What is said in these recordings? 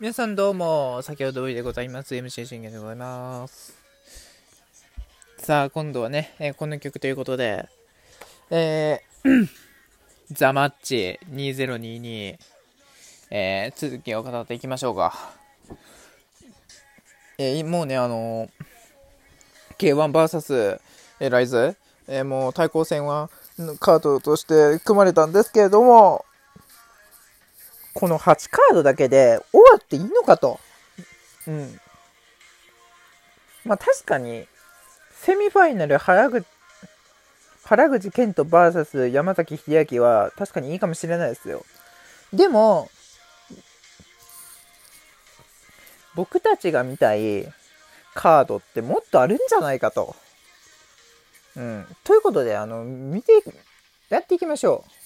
皆さんどうも、先ほど通りでございます。MC 信玄でございます。さあ、今度はね、えー、この曲ということで、えー、ザ・マッチ2022、えー、続きを語っていきましょうか。えー、もうね、あのー、K1vs、えー、ライズ、えー、もう対抗戦はカードとして組まれたんですけれども、この8カードだけで終わっていいのかと。うん。まあ確かに、セミファイナル原口、原口健人 VS 山崎秀明は確かにいいかもしれないですよ。でも、僕たちが見たいカードってもっとあるんじゃないかと。うん。ということで、あの、見て、やっていきましょう。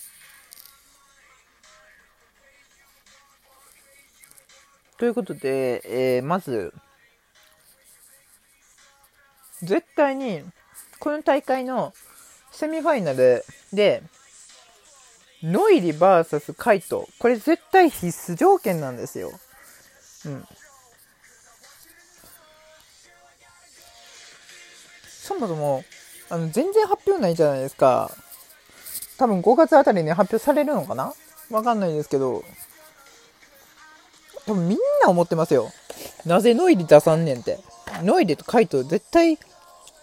ということで、えー、まず、絶対に、この大会のセミファイナルで、ノイリ VS カイト。これ絶対必須条件なんですよ。うん。そもそも、あの、全然発表ないじゃないですか。多分5月あたりに発表されるのかな？わかんないですけど、多分みんな思ってますよ。なぜノイリ出さんねんって。ノイリとカイト絶対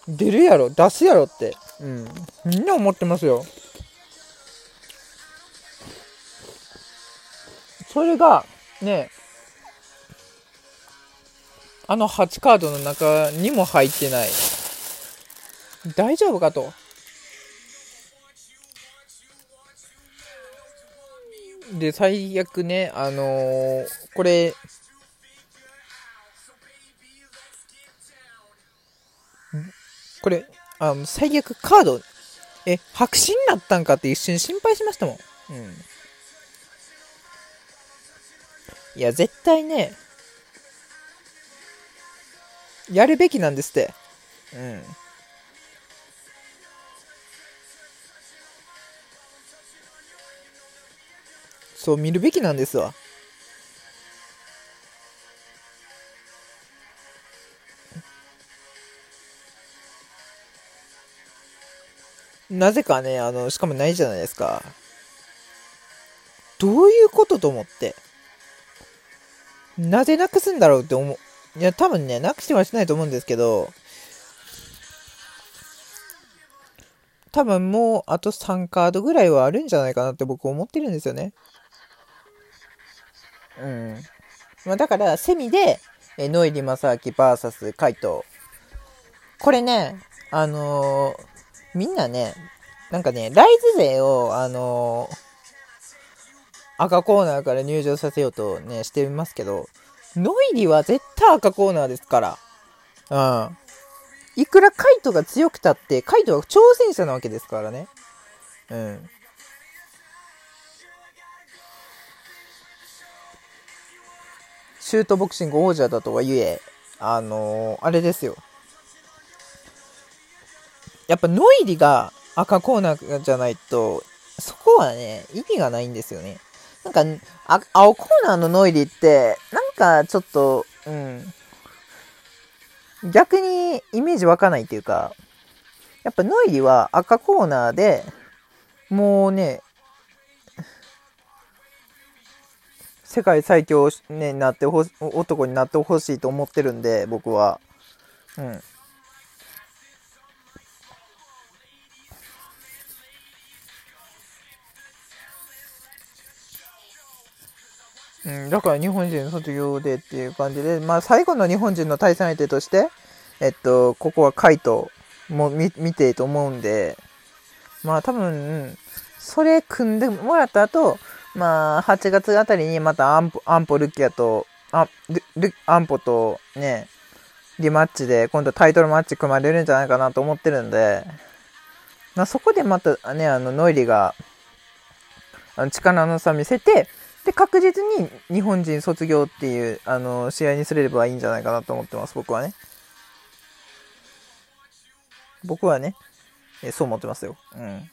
出るやろ、出すやろって。うん。みんな思ってますよ。それが、ね、あの8カードの中にも入ってない。大丈夫かと。で、最悪ね、あのー、これ、これ、あの、最悪カード、え、白紙になったんかって一瞬心配しましたもん。うん。いや、絶対ね、やるべきなんですって。うん。そう見るべきなんですわ。なぜかね、あの、しかもないじゃないですか。どういうことと思って。なぜなくすんだろうって思う。いや、多分ね、なくしてはしないと思うんですけど、多分もうあと3カードぐらいはあるんじゃないかなって僕思ってるんですよね。うん。まあ、だから、セミで、えノイリマサアキ VS カイト。これね、あのー、みんなね、なんかね、ライズ勢を、あのー、赤コーナーから入場させようとね、してみますけど、ノイリは絶対赤コーナーですから。うん。いくらカイトが強くたって、カイトは挑戦者なわけですからね。うん。シュートボクシング王者だとはいえ、あのー、あれですよ。やっぱノイリが赤コーナーじゃないと、そこはね、意味がないんですよね。なんか、あ青コーナーのノイリって、なんかちょっと、うん。逆にイメージ湧かないっていうか、やっぱノイリは赤コーナーで、もうね、世界最強、ね、なってほ男になってほしいと思ってるんで、僕は。うん。うん、だから日本人卒業でっていう感じで、まあ最後の日本人の対戦相手として、えっと、ここはカイトも見見てと思うんで、まあ多分、それ組んでもらった後、まあ、8月あたりにまたアンポ、アンポルキアと、あ、ル、アンポとね、リマッチで今度タイトルマッチ組まれるんじゃないかなと思ってるんで、まあ、そこでまたね、あの、ノイリが、あの力の差見せて、で、確実に日本人卒業っていう、あの、試合にすれればいいんじゃないかなと思ってます、僕はね。僕はね、えそう思ってますよ。うん。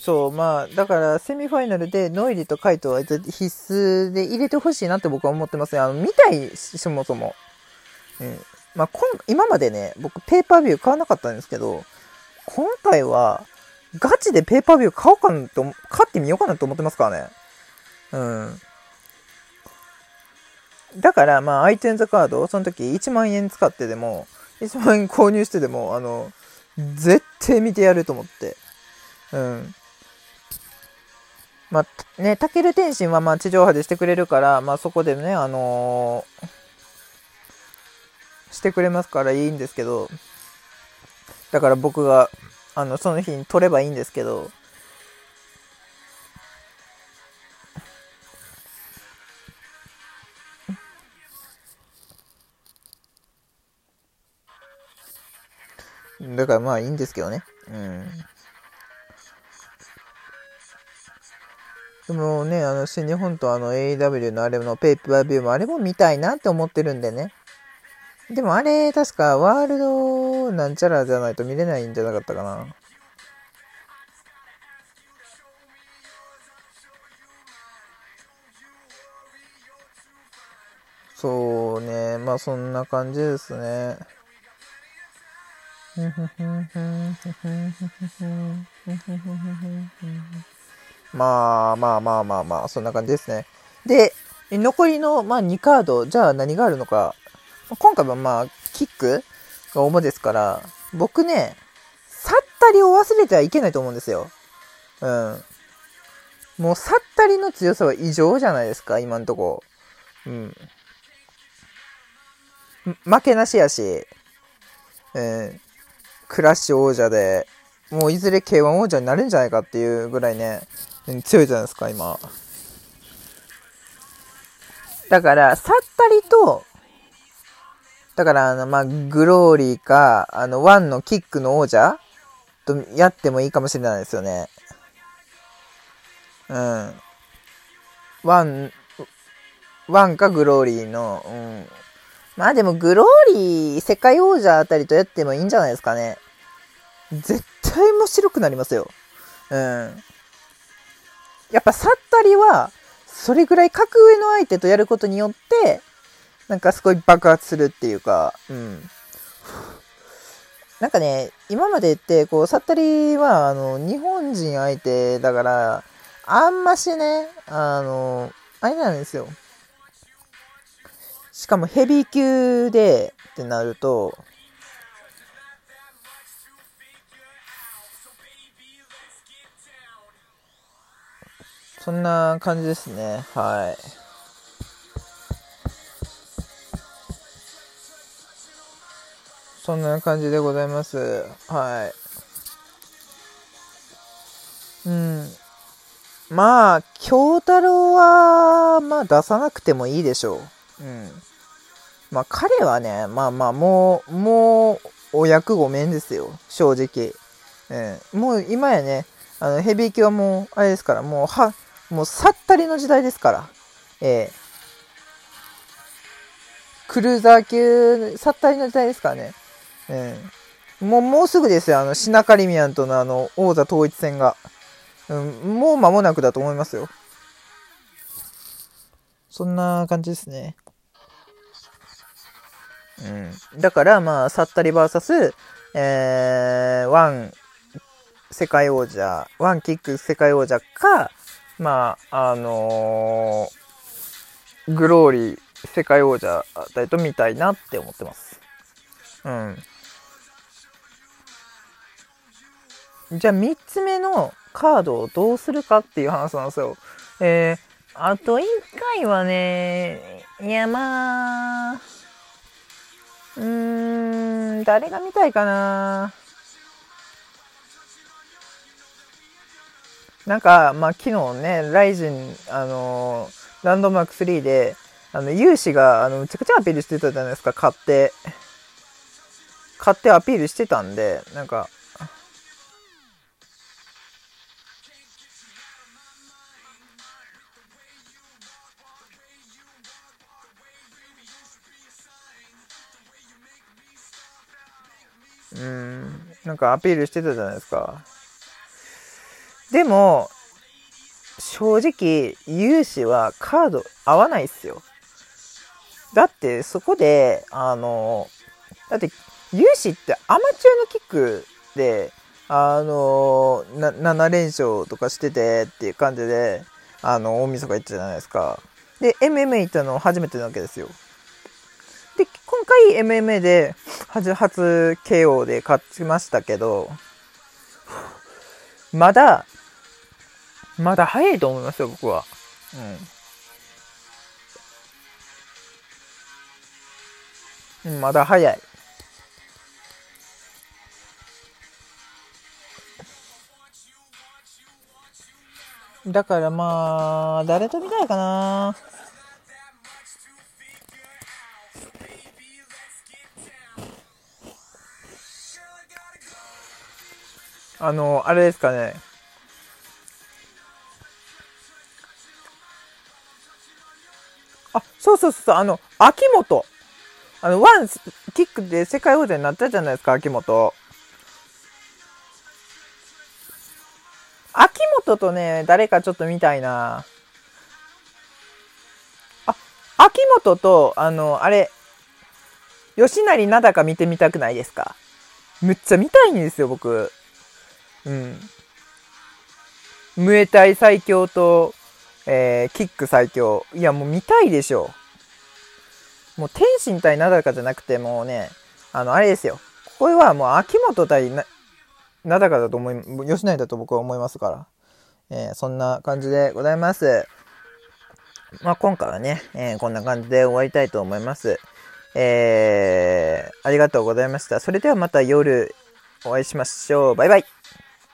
そう、まあ、だから、セミファイナルでノイリとカイトは必須で入れてほしいなって僕は思ってますね。あの、見たいし、そもそも。うん。まあ、今、今までね、僕、ペーパービュー買わなかったんですけど、今回は、ガチでペーパービュー買おうかなと、買ってみようかなと思ってますからね。うん。だから、まあ、iTunes カード、その時1万円使ってでも、1万円購入してでも、あの、絶対見てやると思って。うん。まあ、ね、タケル天心はまあ地上波でしてくれるから、まあそこでね、あのー、してくれますからいいんですけど、だから僕が、あの、その日に撮ればいいんですけど、だからまあいいんですけどね。うん。でもね、あの、新日本とあの AEW のあれのペーパービューもあれも見たいなって思ってるんでね。でもあれ、確かワールドなんちゃらじゃないと見れないんじゃなかったかな。そうね、まあそんな感じですね。まあまあまあまあまあ、そんな感じですね。で、残りの、まあ、2カード、じゃあ何があるのか。今回はまあ、キックが主ですから、僕ね、さったりを忘れてはいけないと思うんですよ。うん。もう、さったりの強さは異常じゃないですか、今んとこ。うん。負けなしやし、うん。クラッシュ王者で、もういずれ K1 王者になるんじゃないかっていうぐらいね、強いじゃないですか、今。だから、さったりと、だから、あの、まあ、グローリーか、あの、ワンのキックの王者とやってもいいかもしれないですよね。うん。ワン、ワンかグローリーの、うん。まあでも、グローリー、世界王者あたりとやってもいいんじゃないですかね。絶対面白くなりますよ。うん。やっぱサッタリは、それぐらい格上の相手とやることによって、なんかすごい爆発するっていうか、うん。なんかね、今までって、こう、サッタリは、あの、日本人相手だから、あんましね、あの、あれなんですよ。しかもヘビー級でってなると、そんな感じですね。はい。そんな感じでございます。はい。うん。まあ、京太郎は、まあ出さなくてもいいでしょう。うん。まあ彼はね、まあまあもう、もう、お役御免ですよ。正直。うん。もう今やね、あの、ヘビー級はもう、あれですから、もう、は、もうさったりの時代ですから。えー、クルーザー級、さったりの時代ですからね。えー、もう、もうすぐですよ。あの、シナカリミアンとのあの、王座統一戦が。うん、もう間もなくだと思いますよ。そんな感じですね。うん。だから、まあ、サッタリ VS、えー、ワン世界王者、ワンキック世界王者か、まあ、あのー、グローリー世界王者あたりと見たいなって思ってます。うん。じゃあ3つ目のカードをどうするかっていう話なんですよ。えー、あと1回はね、いやまあ、うーん、誰が見たいかな。なんか、まあ、昨日ね、ライジン、あのー、ランドマーク3で、あの、有志が、あの、めちゃくちゃアピールしてたじゃないですか、買って。買ってアピールしてたんで、なんか、うん、なんかアピールしてたじゃないですか。でも、正直、融資はカード合わないっすよ。だってそこで、あの、だって融資ってアマチュアのキックで、あの、7連勝とかしててっていう感じで、あの、大晦日行ったじゃないですか。で、MMA 行ったの初めてなわけですよ。で、今回 MMA で初、初 KO で勝ちましたけど、まだ、まだ早いと思いますよ、僕は。うん。まだ早い。だからまあ、誰と見たいかな。あの、あれですかね。そうそうそう、あの、秋元。あの、ワンキックで世界王者になったじゃないですか、秋元。秋元とね、誰かちょっと見たいな。あ、秋元と、あの、あれ、吉成灘か見てみたくないですか？むっちゃ見たいんですよ、僕。うん。ムエタイ最強と、えー、キック最強。いや、もう見たいでしょ。もう天心対灘かじゃなくて、もうね、あの、あれですよ。これはもう秋元対なだかだと思い、吉成だと僕は思いますから、えー、そんな感じでございます。まあ、今回はね、えー、こんな感じで終わりたいと思います。えー、ありがとうございました。それではまた夜お会いしましょう。バイバイ。